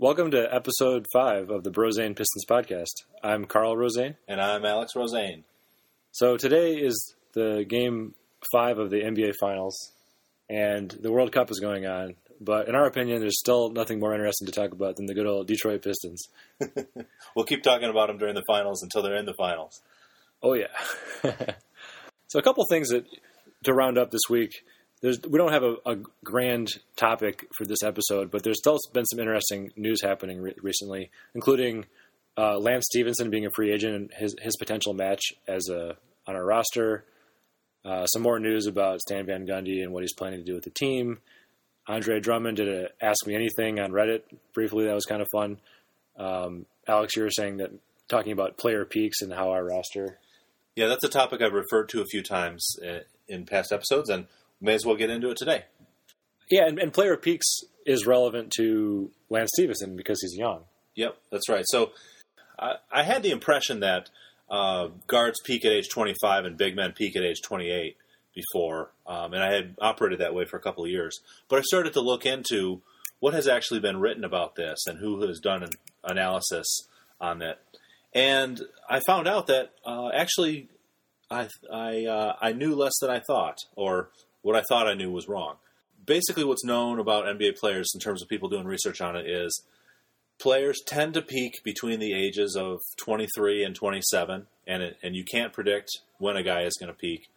Welcome to episode five of the Brozane Pistons podcast. I'm Carl Rosane. And I'm Alex Rosane. So today is the game five of the NBA Finals, and the World Cup is going on. But in our opinion, there's still nothing more interesting to talk about than the good old Detroit Pistons. we'll keep talking about them during the finals until they're in the finals. Oh yeah. so a couple things that to round up this week. There's, we don't have a, a, grand topic for this episode, but there's still been some interesting news happening re- recently, including uh, Lance Stephenson being a free agent and his his potential match as a on our roster. Uh, some more news about Stan Van Gundy and what he's planning to do with the team. Andre Drummond did a Ask Me Anything on Reddit briefly. That was kind of fun. Um, Alex, you were saying that talking about player peaks and how our roster. Yeah, that's a topic I've referred to a few times uh, in past episodes, and may as well get into it today. Yeah, and, and player peaks is relevant to Lance Stephenson because he's young. Yep, that's right. So I, I had the impression that uh, guards peak at age 25 and big men peak at age 28 before, um, and I had operated that way for a couple of years. But I started to look into what has actually been written about this and who has done an analysis on it. And I found out that uh, actually I I uh, I knew less than I thought, or what I thought I knew was wrong. Basically, what's known about NBA players in terms of people doing research on it is players tend to peak between the ages of 23 and 27, and it, and you can't predict when a guy is going to peak.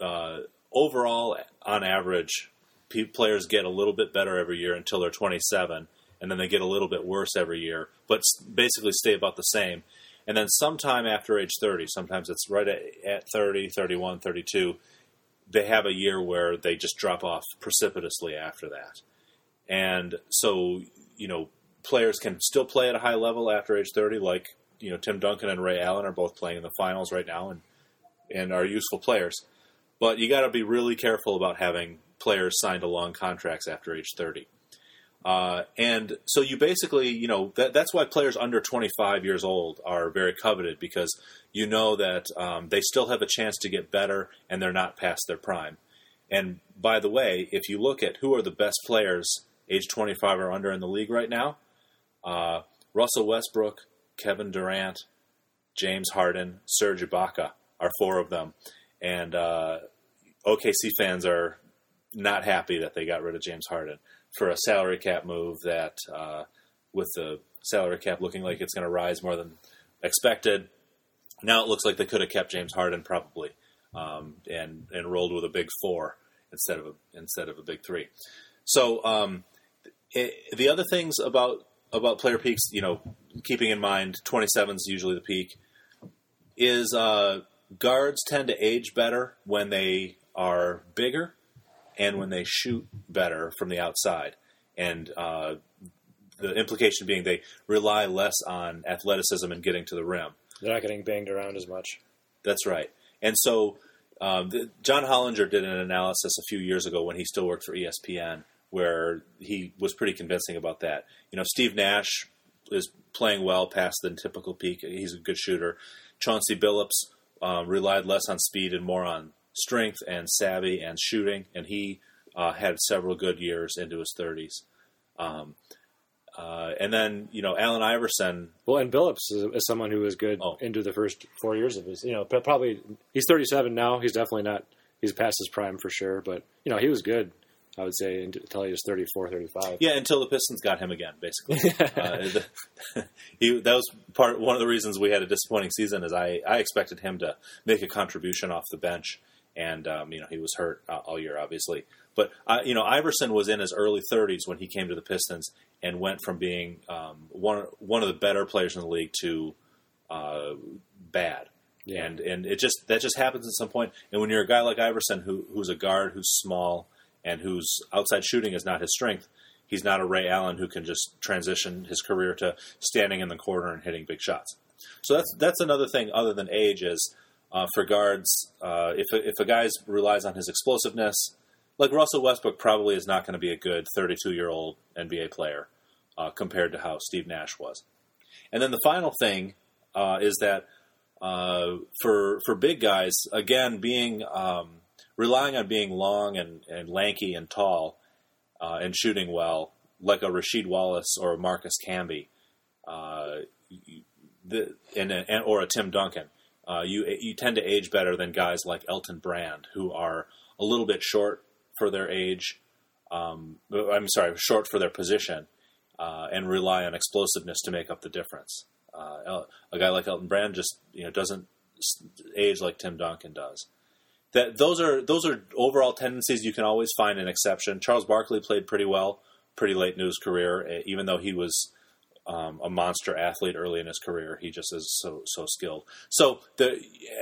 Uh, overall, on average, players get a little bit better every year until they're 27, and then they get a little bit worse every year, but basically stay about the same. And then sometime after age 30, sometimes it's right at 30, 31, 32, they have a year where they just drop off precipitously after that. And so, you know, players can still play at a high level after age 30, like, you know, Tim Duncan and Ray Allen are both playing in the finals right now and, and are useful players. But you got to be really careful about having players signed to long contracts after age 30. Uh, and so you basically, you know, that, that's why players under 25 years old are very coveted because you know that um, they still have a chance to get better and they're not past their prime. And by the way, if you look at who are the best players age 25 or under in the league right now, uh, Russell Westbrook, Kevin Durant, James Harden, Serge Ibaka are four of them. And uh, OKC fans are not happy that they got rid of James Harden for a salary cap move that, uh, with the salary cap looking like it's going to rise more than expected, now it looks like they could have kept James Harden probably um, and and rolled with a big four instead of a, instead of a big three. So um, it, the other things about about player peaks, you know, keeping in mind 27 is usually the peak, is uh, guards tend to age better when they are bigger and when they shoot better from the outside. And uh, the implication being they rely less on athleticism and getting to the rim. They're not getting banged around as much. That's right. And so um, the, John Hollinger did an analysis a few years ago when he still worked for ESPN, where he was pretty convincing about that. You know, Steve Nash is playing well past the typical peak. He's a good shooter. Chauncey Billups um, relied less on speed and more on strength and savvy and shooting, and he uh, had several good years into his 30s. Um, uh, and then you know Allen Iverson. Well, and Billups is, is someone who was good oh. into the first four years of his. You know, probably he's 37 now. He's definitely not. He's past his prime for sure, but you know he was good. I would say until he was 34, 35. Yeah, until the Pistons got him again, basically. uh, the, he, that was part one of the reasons we had a disappointing season. Is I, I expected him to make a contribution off the bench, and um, you know he was hurt uh, all year, obviously. But uh, you know Iverson was in his early 30s when he came to the Pistons and went from being um, one one of the better players in the league to uh, bad. Yeah. And and it just that just happens at some point. And when you're a guy like Iverson, who who's a guard, who's small, and whose outside shooting is not his strength, he's not a Ray Allen who can just transition his career to standing in the corner and hitting big shots. So that's that's another thing other than age is uh, for guards. Uh, if a, if a guy relies on his explosiveness, like Russell Westbrook, probably is not going to be a good 32 year old NBA player uh, compared to how Steve Nash was. And then the final thing uh, is that uh, for for big guys, again, being um, relying on being long and, and lanky and tall uh, and shooting well like a Rasheed Wallace or a Marcus Camby, the, and, and, or a Tim Duncan, uh, you you tend to age better than guys like Elton Brand, who are a little bit short for their age. Um, I'm sorry, short for their position, uh, and rely on explosiveness to make up the difference. Uh, a guy like Elton Brand just you know doesn't age like Tim Duncan does. That those are those are overall tendencies. You can always find an exception. Charles Barkley played pretty well, pretty late in his career, eh, even though he was um, a monster athlete early in his career. He just is so so skilled. So the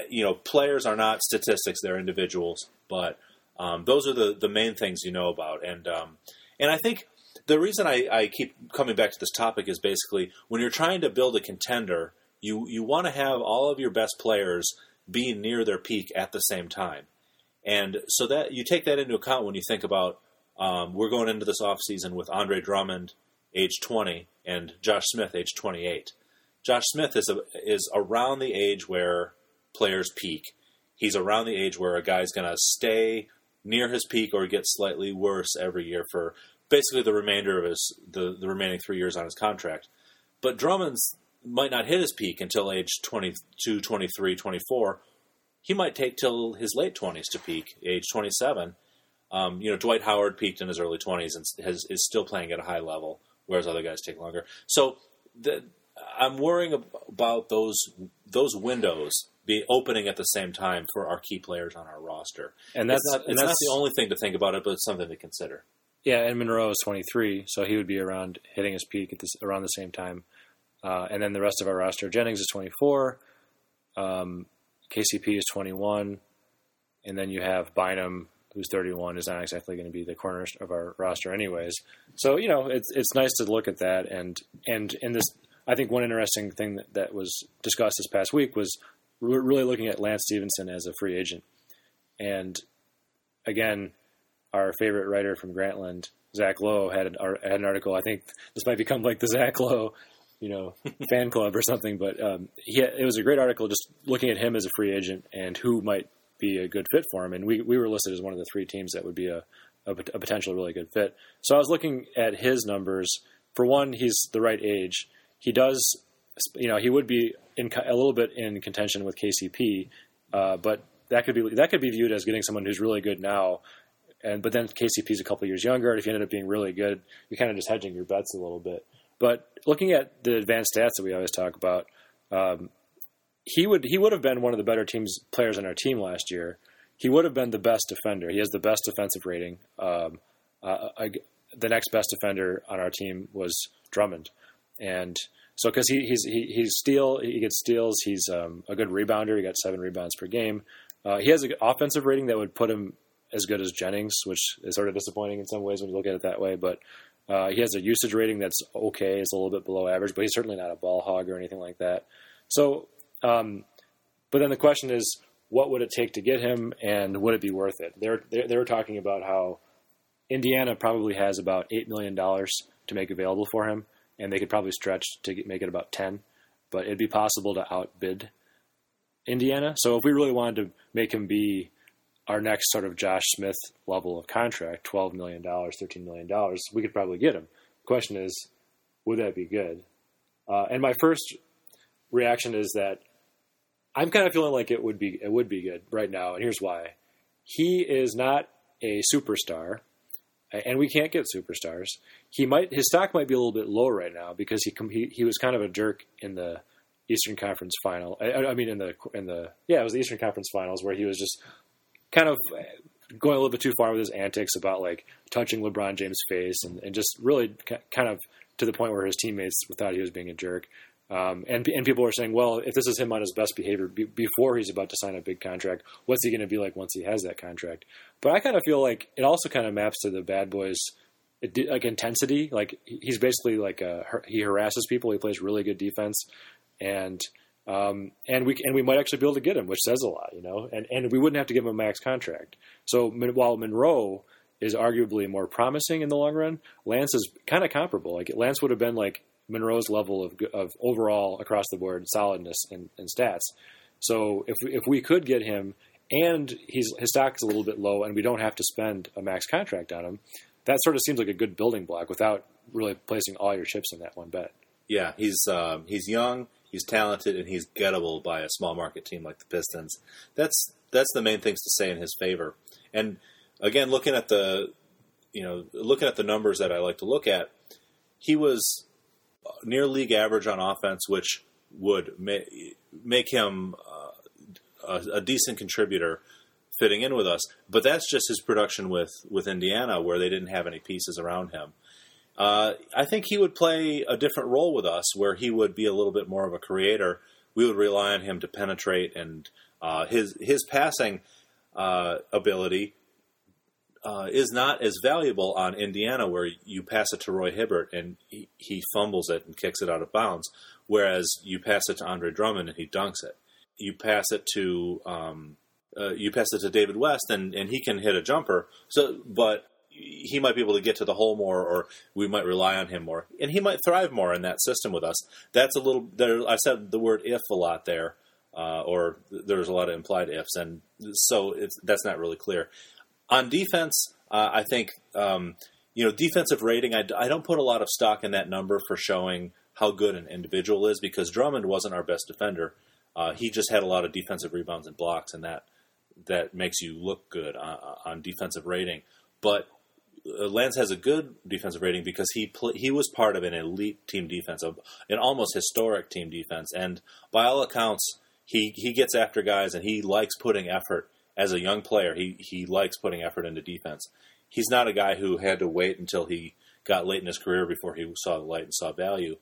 you know players are not statistics; they're individuals. But um, those are the the main things you know about. And um, and I think the reason I, I keep coming back to this topic is basically when you're trying to build a contender, you you want to have all of your best players be near their peak at the same time. And so that you take that into account when you think about um, we're going into this offseason with Andre Drummond, age 20, and Josh Smith, age 28. Josh Smith is a, is around the age where players peak. He's around the age where a guy's going to stay near his peak or get slightly worse every year for basically the remainder of his the, the remaining three years on his contract. But Drummond's might not hit his peak until age 22, 23, 24. He might take till his late 20s to peak, age 27. Um, you know, Dwight Howard peaked in his early 20s and has, is still playing at a high level, whereas other guys take longer. So the, I'm worrying about those those windows be opening at the same time for our key players on our roster. And that's it's not, it's and that's, not the only thing to think about it, but it's something to consider. Yeah, and Monroe is 23, so he would be around hitting his peak at this around the same time. Uh, and then the rest of our roster, Jennings is 24, um, KCP is 21, and then you have Bynum, who's 31, is not exactly going to be the corner of our roster, anyways. So you know, it's it's nice to look at that, and and in this, I think one interesting thing that, that was discussed this past week was really looking at Lance Stephenson as a free agent, and again, our favorite writer from Grantland, Zach Lowe, had an, had an article. I think this might become like the Zach Lowe you know fan club or something. But um, he it was a great article just looking at him as a free agent and who might be a good fit for him. And we we were listed as one of the three teams that would be a a, a potential really good fit. So I was looking at his numbers. For one, he's the right age. He does, you know, he would be in a little bit in contention with KCP, uh, but that could be that could be viewed as getting someone who's really good now. And but then KCP's a couple years younger, and if he ended up being really good, you're kind of just hedging your bets a little bit. But looking at the advanced stats that we always talk about, um, he would he would have been one of the better teams players on our team last year. He would have been the best defender. He has the best defensive rating. Um, uh, I, the next best defender on our team was Drummond, and so because he, he's he, he's steal he gets steals. He's um, a good rebounder. He got seven rebounds per game. Uh, he has an offensive rating that would put him as good as Jennings, which is sort of disappointing in some ways when you look at it that way. But uh, he has a usage rating that's okay. It's a little bit below average, but he's certainly not a ball hog or anything like that. So, um, but then the question is, what would it take to get him, and would it be worth it? They're they were talking about how Indiana probably has about eight million dollars to make available for him, and they could probably stretch to get, make it about ten. But it'd be possible to outbid Indiana. So if we really wanted to make him be our next sort of Josh Smith level of contract, twelve million dollars, thirteen million dollars, we could probably get him. The question is, would that be good? Uh, and my first reaction is that I'm kind of feeling like it would be it would be good right now, and here's why: he is not a superstar, and we can't get superstars. He might his stock might be a little bit low right now because he he, he was kind of a jerk in the Eastern Conference final. I, I, mean, in the in the yeah, it was the Eastern Conference Finals where he was just kind of uh, going a little bit too far with his antics about like touching LeBron James' face and, and just really kind of to the point where his teammates thought he was being a jerk. Um, and and people are saying, well, if this is him on his best behavior be, before he's about to sign a big contract, what's he going to be like once he has that contract? But I kind of feel like it also kind of maps to the bad boys like intensity. Like he's basically like a, he harasses people. He plays really good defense, and um, and we and we might actually be able to get him, which says a lot, you know. And and we wouldn't have to give him a max contract. So while Monroe is arguably more promising in the long run, Lance is kind of comparable. Like Lance would have been like Monroe's level of of overall across the board solidness and, and stats. So if if we could get him, and he's his stock is a little bit low, and we don't have to spend a max contract on him, that sort of seems like a good building block without really placing all your chips in that one bet. Yeah, he's um, he's young, he's talented, and he's gettable by a small market team like the Pistons. That's that's the main things to say in his favor. And again, looking at the you know looking at the numbers that I like to look at, he was near league average on offense, which would ma- make him uh, a, a decent contributor fitting in with us. But that's just his production with with Indiana, where they didn't have any pieces around him. Uh, I think he would play a different role with us, where he would be a little bit more of a creator. We would rely on him to penetrate, and uh, his his passing uh, ability uh, is not as valuable on Indiana, where you pass it to Roy Hibbert and he, he, fumbles it and kicks it out of bounds, whereas you pass it to Andre Drummond and he dunks it. You pass it to um, uh, you pass it to David West and, and he can hit a jumper. So, but he might be able to get to the hole more, or we might rely on him more, and he might thrive more in that system with us. That's a little. There, I said the word "if" a lot there, uh, or there's a lot of implied ifs, and so that's not really clear. On defense, uh, I think um, you know defensive rating. I, I don't put a lot of stock in that number for showing how good an individual is because Drummond wasn't our best defender. Uh, he just had a lot of defensive rebounds and blocks, and that that makes you look good on, on defensive rating. But uh, Lance has a good defensive rating because he he was part of an elite team defense, an almost historic team defense, and by all accounts, he he gets after guys and he likes putting effort as a young player. He he likes putting effort into defense. He's not a guy who had to wait until he got late in his career before he saw the light and saw value.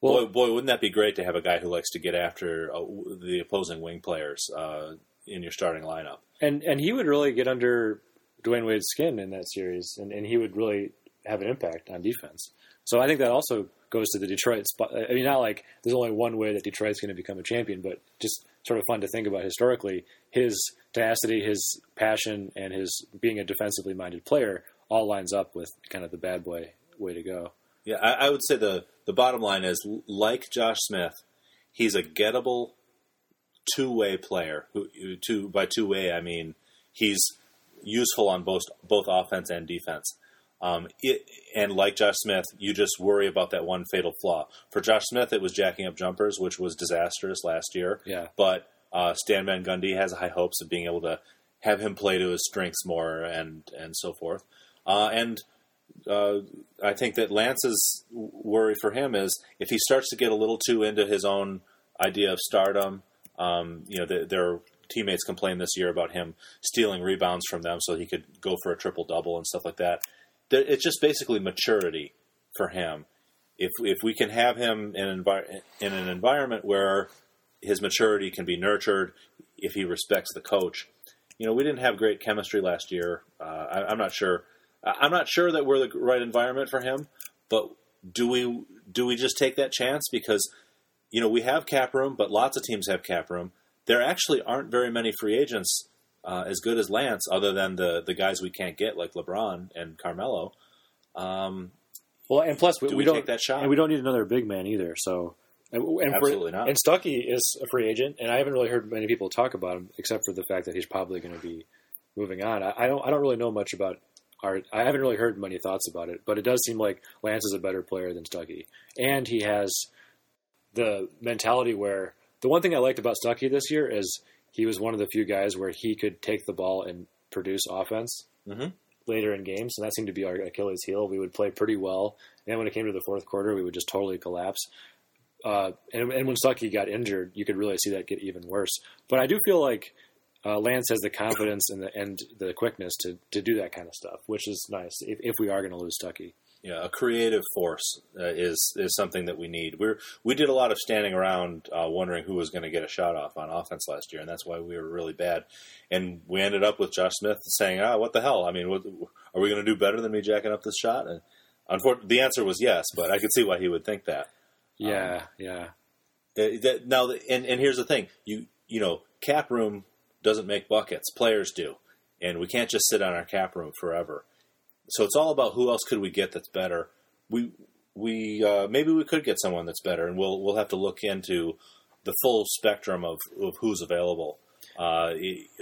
Well, boy, boy, wouldn't that be great to have a guy who likes to get after uh, the opposing wing players uh, in your starting lineup? And and he would really get under Dwyane Wade's skin in that series, and, and he would really have an impact on defense. So I think that also goes to the Detroit spot. I mean, not like there's only one way that Detroit's going to become a champion, but just sort of fun to think about historically. His tenacity, his passion, and his being a defensively minded player all lines up with kind of the bad boy way to go. Yeah, I, I would say the the bottom line is like Josh Smith, he's a gettable two way player. Who two by two way I mean he's useful on both both offense and defense. Um, it, and like Josh Smith, you just worry about that one fatal flaw. For Josh Smith, it was jacking up jumpers, which was disastrous last year. Yeah. But uh, Stan Van Gundy has high hopes of being able to have him play to his strengths more and and so forth. Uh, and uh, I think that Lance's worry for him is if he starts to get a little too into his own idea of stardom. Um, you know, the, their teammates complained this year about him stealing rebounds from them so he could go for a triple double and stuff like that. It's just basically maturity for him. If if we can have him in envi- in an environment where his maturity can be nurtured, if he respects the coach, you know, we didn't have great chemistry last year. Uh, I, I'm not sure I'm not sure that we're the right environment for him, but do we do we just take that chance because you know we have cap room, but lots of teams have cap room. There actually aren't very many free agents uh, as good as Lance, other than the the guys we can't get like LeBron and Carmelo. Um, well, and plus we, do we, we don't take that shot, and we don't need another big man either. So and, and Absolutely for, not. And Stuckey is a free agent, and I haven't really heard many people talk about him, except for the fact that he's probably going to be moving on. I, I don't I don't really know much about are I haven't really heard many thoughts about it, but it does seem like Lance is a better player than Stuckey, and he has the mentality where the one thing I liked about Stuckey this year is he was one of the few guys where he could take the ball and produce offense mm-hmm. later in games, and that seemed to be our Achilles heel. We would play pretty well, and when it came to the fourth quarter, we would just totally collapse. Uh, and, and when Stuckey got injured, you could really see that get even worse. But I do feel like uh, Lance has the confidence and the and the quickness to, to do that kind of stuff, which is nice if, if we are going to lose Stuckey. Yeah, a creative force uh, is is something that we need. We're we did a lot of standing around uh, wondering who was going to get a shot off on offense last year, and that's why we were really bad. And we ended up with Josh Smith saying, "Ah, what the hell? I mean, what, are we going to do better than me jacking up this shot?" And unfortunately, the answer was yes, but I could see why he would think that. Yeah, um, yeah. That, now, and and here's the thing: you you know, cap room doesn't make buckets. Players do. And we can't just sit on our cap room forever. So it's all about who else could we get that's better. We we uh, maybe we could get someone that's better, and we'll we'll have to look into the full spectrum of, of who's available uh,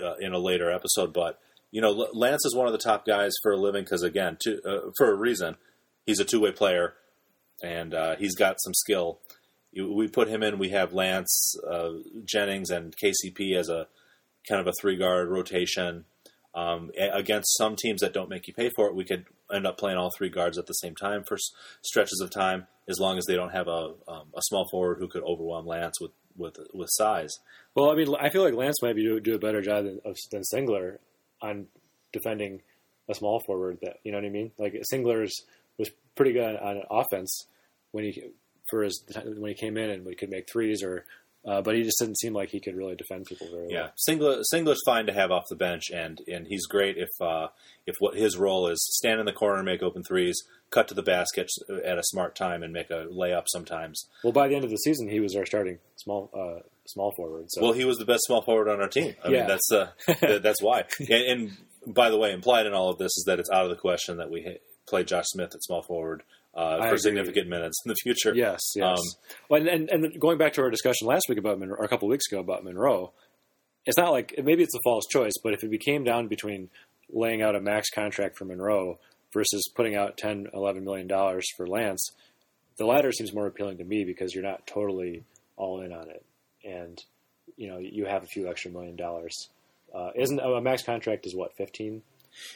uh in a later episode. But you know, Lance is one of the top guys for a living because, again, to, uh, for a reason, he's a two way player and uh, he's got some skill. We put him in. We have Lance uh, Jennings and KCP as a kind of a three guard rotation. Um, against some teams that don't make you pay for it, we could end up playing all three guards at the same time for s- stretches of time, as long as they don't have a um, a small forward who could overwhelm Lance with with with size. Well, I mean, I feel like Lance might be do, do a better job than, than Singler on defending a small forward. That you know what I mean? Like Singler's was pretty good on offense when he for his when he came in and we could make threes or. Uh, but he just didn't seem like he could really defend people very well. Yeah, Singler Singler's fine to have off the bench, and and he's great if uh, if what his role is stand in the corner, make open threes, cut to the basket at a smart time, and make a layup sometimes. Well, by the end of the season, he was our starting small uh, small forward. So. Well, he was the best small forward on our team. I Yeah. mean, that's uh, that's why. And, and by the way, implied in all of this is that it's out of the question that we play Josh Smith at small forward uh, for agree. significant minutes in the future. Yes, yes. Um, well, and, and and going back to our discussion last week about Monroe, or a couple weeks ago about Monroe, it's not like maybe it's a false choice, but if it became down between laying out a max contract for Monroe versus putting out 10, 11 million dollars for Lance, the latter seems more appealing to me because you're not totally all in on it, and you know you have a few extra million dollars. Uh, isn't a max contract is what fifteen?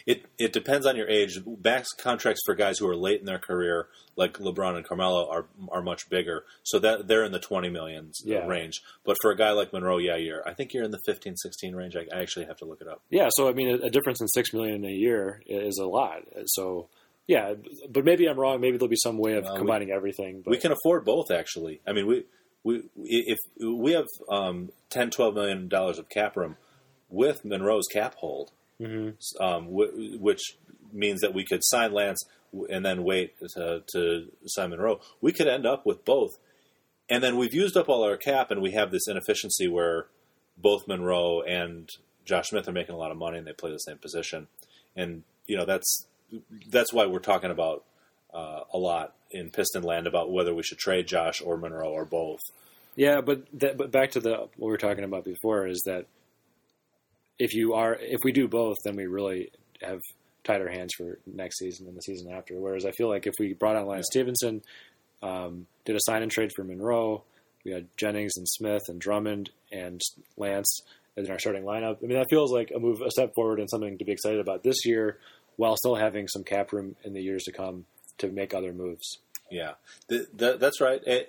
It it depends on your age. Max contracts for guys who are late in their career, like LeBron and Carmelo, are are much bigger. So that they're in the twenty millions Yeah. range. But for a guy like Monroe, yeah, you're I think you're in the 15, 16 range. I, I actually have to look it up. Yeah, so I mean, a, a difference in six million a year is a lot. So, yeah, but maybe I'm wrong. Maybe there'll be some way of we- combining everything. But we can afford both actually i mean we we if we have um 10 12 million dollars of cap room with monroe's cap hold Mhm. um, which means that we could sign lance and then wait to, to sign monroe we could end up with both and then we've used up all our cap and we have this inefficiency where both monroe and josh smith are making a lot of money and they play the same position and you know that's that's why we're talking about uh, a lot in Piston land about whether we should trade Josh or Monroe or both. yeah, but that, but back to the what we were talking about before is that if you are if we do both, then we really have tighter hands for next season and the season after. Whereas I feel like if we brought on Lance Stephenson, um, did a sign and trade for Monroe, we had Jennings and Smith and Drummond and Lance in our starting lineup. I mean, that feels like a move, a step forward, and something to be excited about this year, while still having some cap room in the years to come to make other moves. Yeah, Th- th- that's right. And,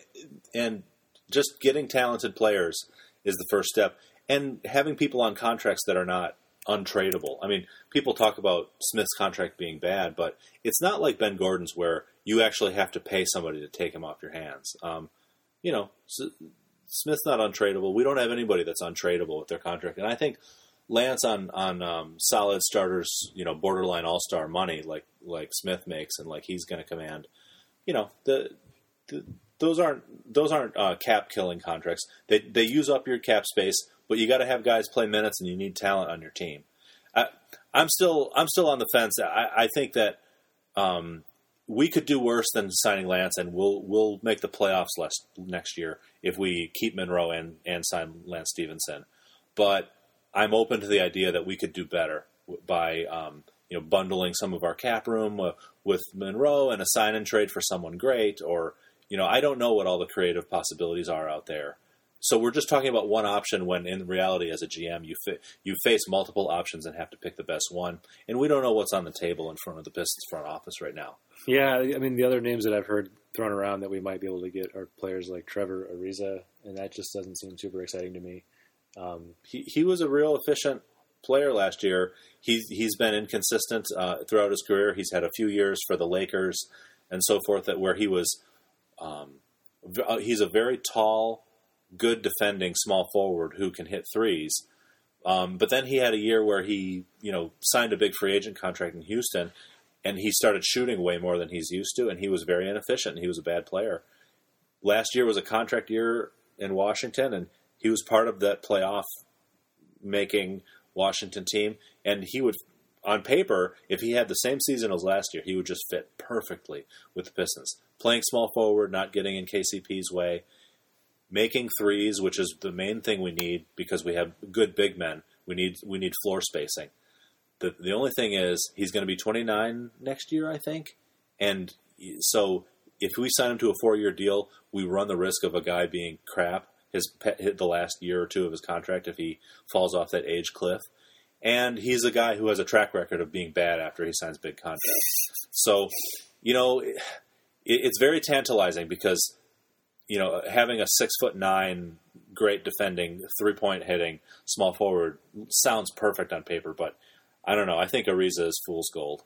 and just getting talented players is the first step, and having people on contracts that are not untradeable. I mean, people talk about Smith's contract being bad, but it's not like Ben Gordon's where you actually have to pay somebody to take him off your hands. Um, you know, S- Smith's not untradeable. We don't have anybody that's untradeable with their contract, and I think Lance on on um, solid starters, you know, borderline all star money like like Smith makes, and like he's going to command. You know, the, the those aren't those aren't uh, cap killing contracts. They they use up your cap space, but you got to have guys play minutes, and you need talent on your team. I, I'm still I'm still on the fence. I, I think that um, we could do worse than signing Lance, and we'll we'll make the playoffs less next year if we keep Monroe and and sign Lance Stephenson. But I'm open to the idea that we could do better by um, you know bundling some of our cap room uh, with Monroe and a sign and trade for someone great, or you know I don't know what all the creative possibilities are out there. So we're just talking about one option when in reality, as a GM, you fa- you face multiple options and have to pick the best one, and we don't know what's on the table in front of the Pistons front office right now. Yeah, I mean the other names that I've heard thrown around that we might be able to get are players like Trevor Ariza, and that just doesn't seem super exciting to me. Um, he, he was a real efficient player last year. He's he's been inconsistent uh, throughout his career. He's had a few years for the Lakers and so forth that where he was. Um, uh, he's a very tall, good defending small forward who can hit threes. Um, but then he had a year where he you know signed a big free agent contract in Houston, and he started shooting way more than he's used to, and he was very inefficient. and He was a bad player. Last year was a contract year in Washington, and he was part of that playoff making Washington team, and he would, on paper, if he had the same season as last year, he would just fit perfectly with the Pistons. Playing small forward, not getting in KCP's way, making threes, which is the main thing we need because we have good big men. We need we need floor spacing. The the only thing is he's going to be 29 next year, I think, and so if we sign him to a four year deal, we run the risk of a guy being crap his the last year or two of his contract if he falls off that age cliff. And he's a guy who has a track record of being bad after he signs big contracts. So, you know, it, it's very tantalizing because, you know, having a six foot nine, great defending, three point hitting small forward sounds perfect on paper, but I don't know. I think Ariza is fool's gold.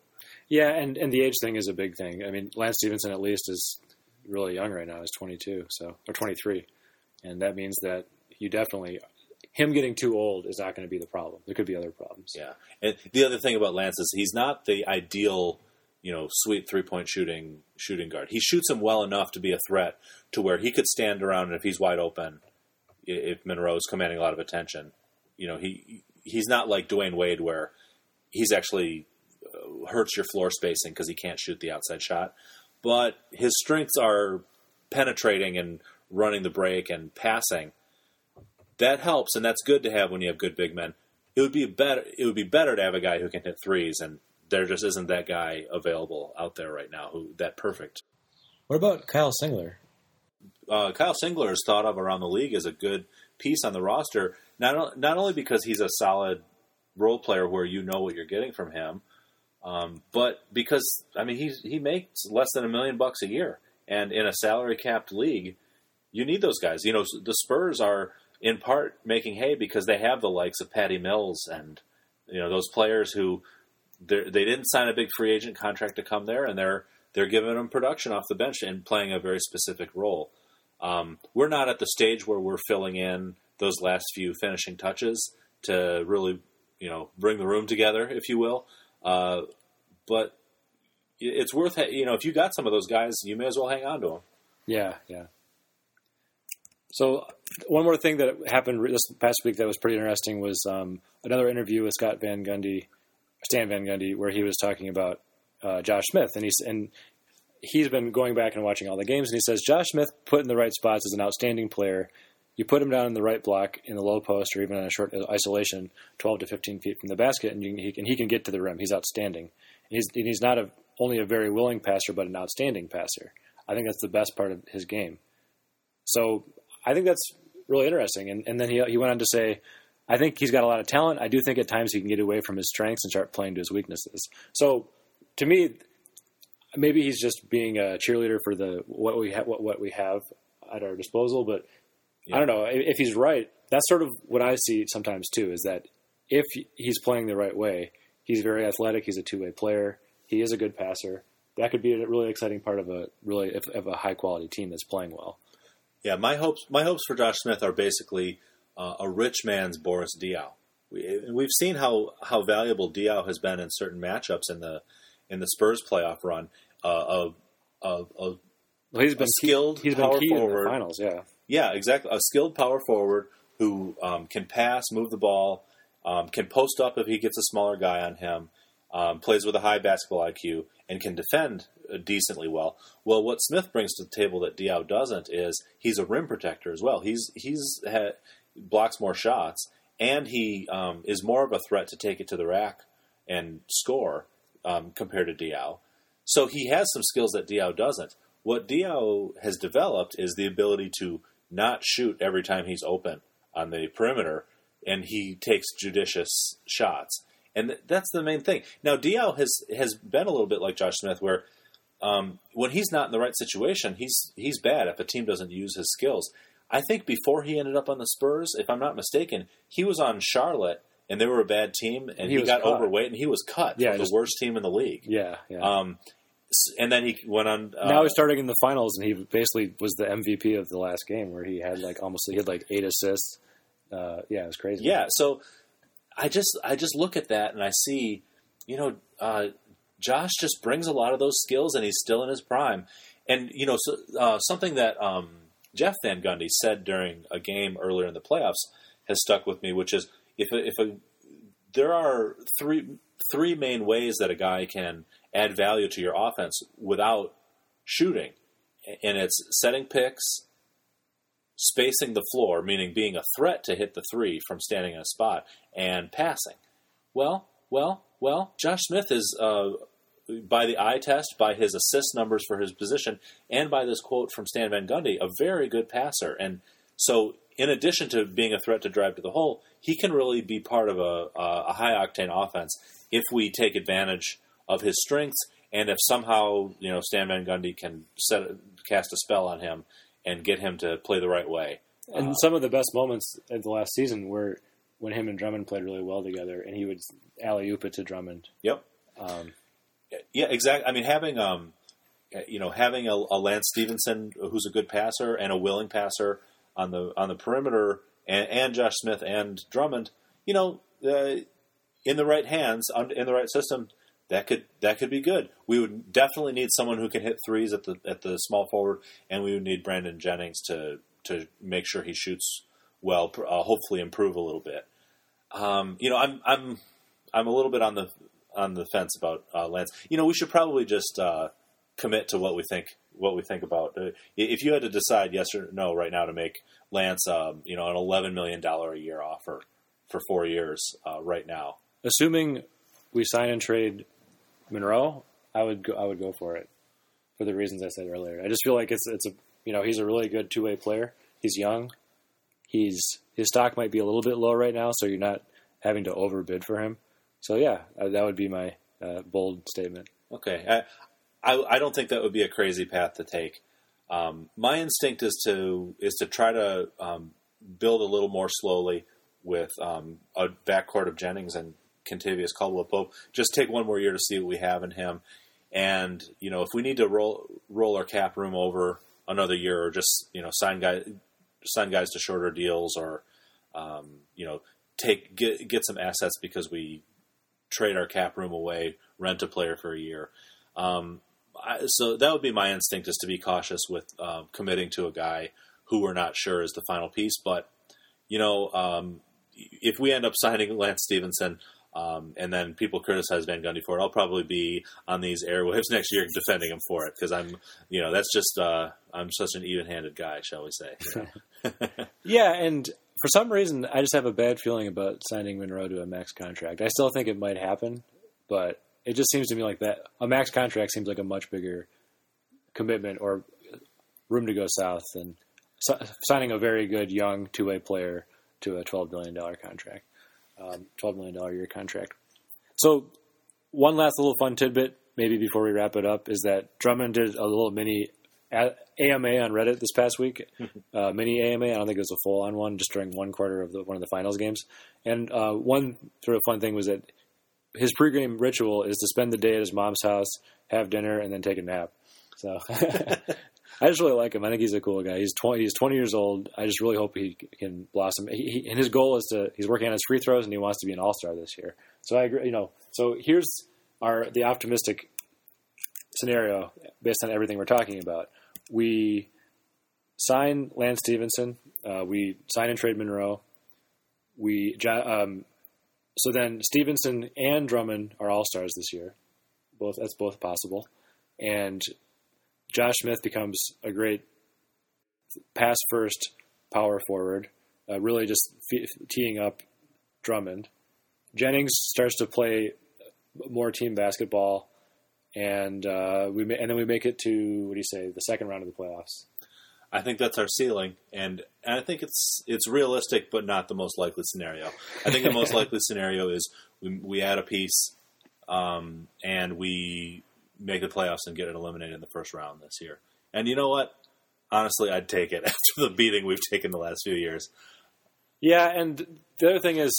Yeah, and, and the age thing is a big thing. I mean, Lance Stephenson at least is really young right now. He's 22, so or 23 and that means that you definitely him getting too old is not going to be the problem. There could be other problems. Yeah, and the other thing about Lance is he's not the ideal, you know, sweet three point shooting shooting guard. He shoots him well enough to be a threat to where he could stand around and if he's wide open, if Monroe's commanding a lot of attention, you know, he he's not like Dwyane Wade where he's actually uh, hurts your floor spacing because he can't shoot the outside shot. But his strengths are penetrating and running the break and passing. That helps, and that's good to have when you have good big men. It would be better. It would be better to have a guy who can hit threes, and there just isn't that guy available out there right now who that perfect. What about Kyle Singler? Uh, Kyle Singler is thought of around the league as a good piece on the roster. Not not only because he's a solid role player where you know what you're getting from him, um, but because I mean he's he makes less than a million bucks a year, and in a salary capped league, you need those guys. You know, the Spurs are in part making hay because they have the likes of Patty Mills and you know those players who they didn't sign a big free agent contract to come there, and they're they're giving them production off the bench and playing a very specific role. Um, we're not at the stage where we're filling in those last few finishing touches to really, you know, bring the room together, if you will. Uh, but it's worth, you know, if you got some of those guys, you may as well hang on to them. Yeah, yeah. So one more thing that happened this past week that was pretty interesting was um, another interview with Scott Van Gundy, Stan Van Gundy, where he was talking about uh, Josh Smith, and he's and he's been going back and watching all the games, and he says Josh Smith put in the right spots is an outstanding player. You put him down in the right block in the low post or even on a short isolation, 12 to 15 feet from the basket, and, you, he can he can get to the rim. He's outstanding. And he's and he's not a, only a very willing passer, but an outstanding passer. I think that's the best part of his game. So I think that's really interesting. And, and then he, he went on to say, I think he's got a lot of talent. I do think at times he can get away from his strengths and start playing to his weaknesses. So to me, maybe he's just being a cheerleader for the what we ha- what, what we have at our disposal. But yeah. I don't know if, if he's right. That's sort of what I see sometimes too. Is that if he's playing the right way, he's very athletic. He's a two way player. He is a good passer. That could be a really exciting part of a really of a high quality team that's playing well. Yeah, my hopes my hopes for Josh Smith are basically uh, a rich man's Boris Diaw. We, we've seen how, how valuable Diaw has been in certain matchups in the in the Spurs playoff run. Uh, of, of, well, he's been skilled key, he's power been forward. finals, yeah, yeah, exactly. A skilled power forward who um, can pass, move the ball, um, can post up if he gets a smaller guy on him, um, plays with a high basketball IQ, and can defend uh, decently well. Well, what Smith brings to the table that Diaw doesn't is he's a rim protector as well. He's he's had, blocks more shots, and he um, is more of a threat to take it to the rack and score um, compared to Diaw. So he has some skills that Diaw doesn't. What Diaw has developed is the ability to not shoot every time he's open on the perimeter, and he takes judicious shots and that's the main thing. Now Diaw has has been a little bit like Josh Smith, where um, when he's not in the right situation, he's he's bad if a team doesn't use his skills. I think before he ended up on the Spurs, if I'm not mistaken, he was on Charlotte and they were a bad team, and he, he got cut. overweight and he was cut. Yeah, the worst team in the league. Yeah, yeah. Um, and then he went on. Uh, now he's starting in the finals, and he basically was the MVP of the last game, where he had like almost he had like eight assists. Uh, yeah, it was crazy. Yeah, so I just I just look at that and I see, you know, uh, Josh just brings a lot of those skills and he's still in his prime. And you know, so, uh, something that um, Jeff Van Gundy said during a game earlier in the playoffs has stuck with me, which is if a, if a there are three three main ways that a guy can add value to your offense without shooting, and it's setting picks, spacing the floor, meaning being a threat to hit the three from standing in a spot, and passing. Well, well, well, Josh Smith is uh, by the eye test, by his assist numbers for his position, and by this quote from Stan Van Gundy, a very good passer. And so, in addition to being a threat to drive to the hole, he can really be part of a, a high octane offense if we take advantage of his strengths and if somehow you know Stan Van Gundy can set cast a spell on him and get him to play the right way. And uh, some of the best moments of the last season were when him and Drummond played really well together, and he would alley oop it to Drummond. Yep. Um, yeah, exactly. I mean, having um, you know, having a, a, Lance Stephenson who's a good passer and a willing passer on the on the perimeter, and, and Josh Smith and Drummond, you know, uh, in the right hands, in the right system, that could that could be good. We would definitely need someone who can hit threes at the at the small forward, and we would need Brandon Jennings to to make sure he shoots well. Uh, hopefully, improve a little bit. Um, you know, I'm I'm I'm a little bit on the on the fence about uh, Lance. You know, we should probably just uh, commit to what we think what we think about. Uh, if you had to decide yes or no right now to make Lance, um, you know, an eleven million dollar a year offer for four years uh, right now, assuming we sign and trade Monroe, I would go, I would go for it for the reasons I said earlier. I just feel like it's it's a you know he's a really good two way player. He's young. He's his stock might be a little bit low right now, so you're not having to overbid for him. So yeah, uh, that would be my uh, bold statement. Okay, I, I, I don't think that would be a crazy path to take. Um, my instinct is to is to try to um, build a little more slowly with um, a backcourt of Jennings and Kentavious Caldwell Pope. Just take one more year to see what we have in him, and you know if we need to roll roll our cap room over another year, or just you know sign guys sign guys to shorter deals, or um, you know take get get some assets because we trade our cap room away, rent a player for a year. Um, I, so that would be my instinct is to be cautious with uh, committing to a guy who we're not sure is the final piece. But you know, um, if we end up signing Lance Stephenson. um, and then people criticize Van Gundy for it. I'll probably be on these airwaves next year defending him for it because I'm, you know, that's just uh, I'm such an even-handed guy, shall we say? You know? yeah, and for some reason, I just have a bad feeling about signing Monroe to a max contract. I still think it might happen, but it just seems to me like that a max contract seems like a much bigger commitment or room to go south than signing a very good young two-way player to a twelve billion dollar contract um, $12 million year contract. So, one last little fun tidbit, maybe before we wrap it up, is that Drummond did a little mini AMA on Reddit this past week. uh, mini AMA. I don't think it was a full on one, just during one quarter of the, one of the finals games. And uh, one sort of fun thing was that his pregame ritual is to spend the day at his mom's house, have dinner, and then take a nap. So I just really like him. I think he's a cool guy. He's twenty. He's twenty years old. I just really hope he can blossom. He, he, and his goal is to. He's working on his free throws, and he wants to be an all star this year. So I agree. You know. So here's our the optimistic scenario based on everything we're talking about. We sign Lance Stephenson. Uh, we sign and trade Monroe. We um, so then Stephenson and Drummond are all stars this year. Both that's both possible, and Josh Smith becomes a great pass first power forward, uh, really just f- teeing up Drummond. Jennings starts to play more team basketball, and uh, we ma- and then we make it to what do you say the second round of the playoffs. I think that's our ceiling, and, and I think it's it's realistic, but not the most likely scenario. I think the most likely scenario is we, we add a piece, um, and we make the playoffs and get it eliminated in the first round this year. And you know what? Honestly, I'd take it after the beating we've taken the last few years. Yeah, and the other thing is,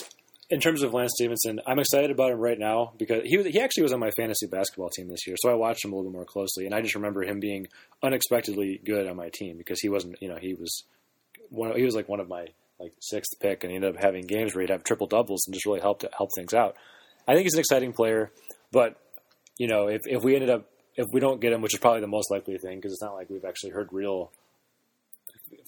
in terms of Lance Stephenson, I'm excited about him right now because he he actually was on my fantasy basketball team this year, so I watched him a little bit more closely, and I just remember him being unexpectedly good on my team because he wasn't, you know, he was one, he was like one of my like sixth pick, and he ended up having games where he'd have triple doubles and just really helped help things out. I think he's an exciting player, but you know, if if we ended up if we don't get him, which is probably the most likely thing, because it's not like we've actually heard real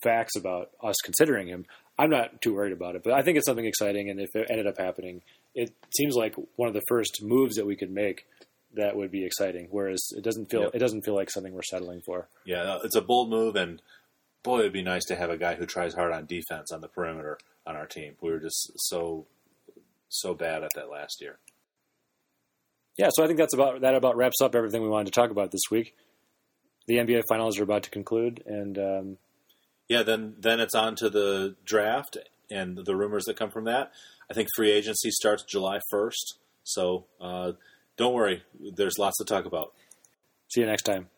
facts about us considering him. I'm not too worried about it, but I think it's something exciting. And if it ended up happening, it seems like one of the first moves that we could make that would be exciting. Whereas it doesn't feel yep. it doesn't feel like something we're settling for. Yeah, it's a bold move, and boy, it'd be nice to have a guy who tries hard on defense on the perimeter on our team. We were just so so bad at that last year. yeah, so I think that's about that about wraps up everything we wanted to talk about this week. The NBA finals are about to conclude, and um, yeah, then then it's on to the draft and the rumors that come from that. I think free agency starts July first, so uh, don't worry. There's lots to talk about. See you next time.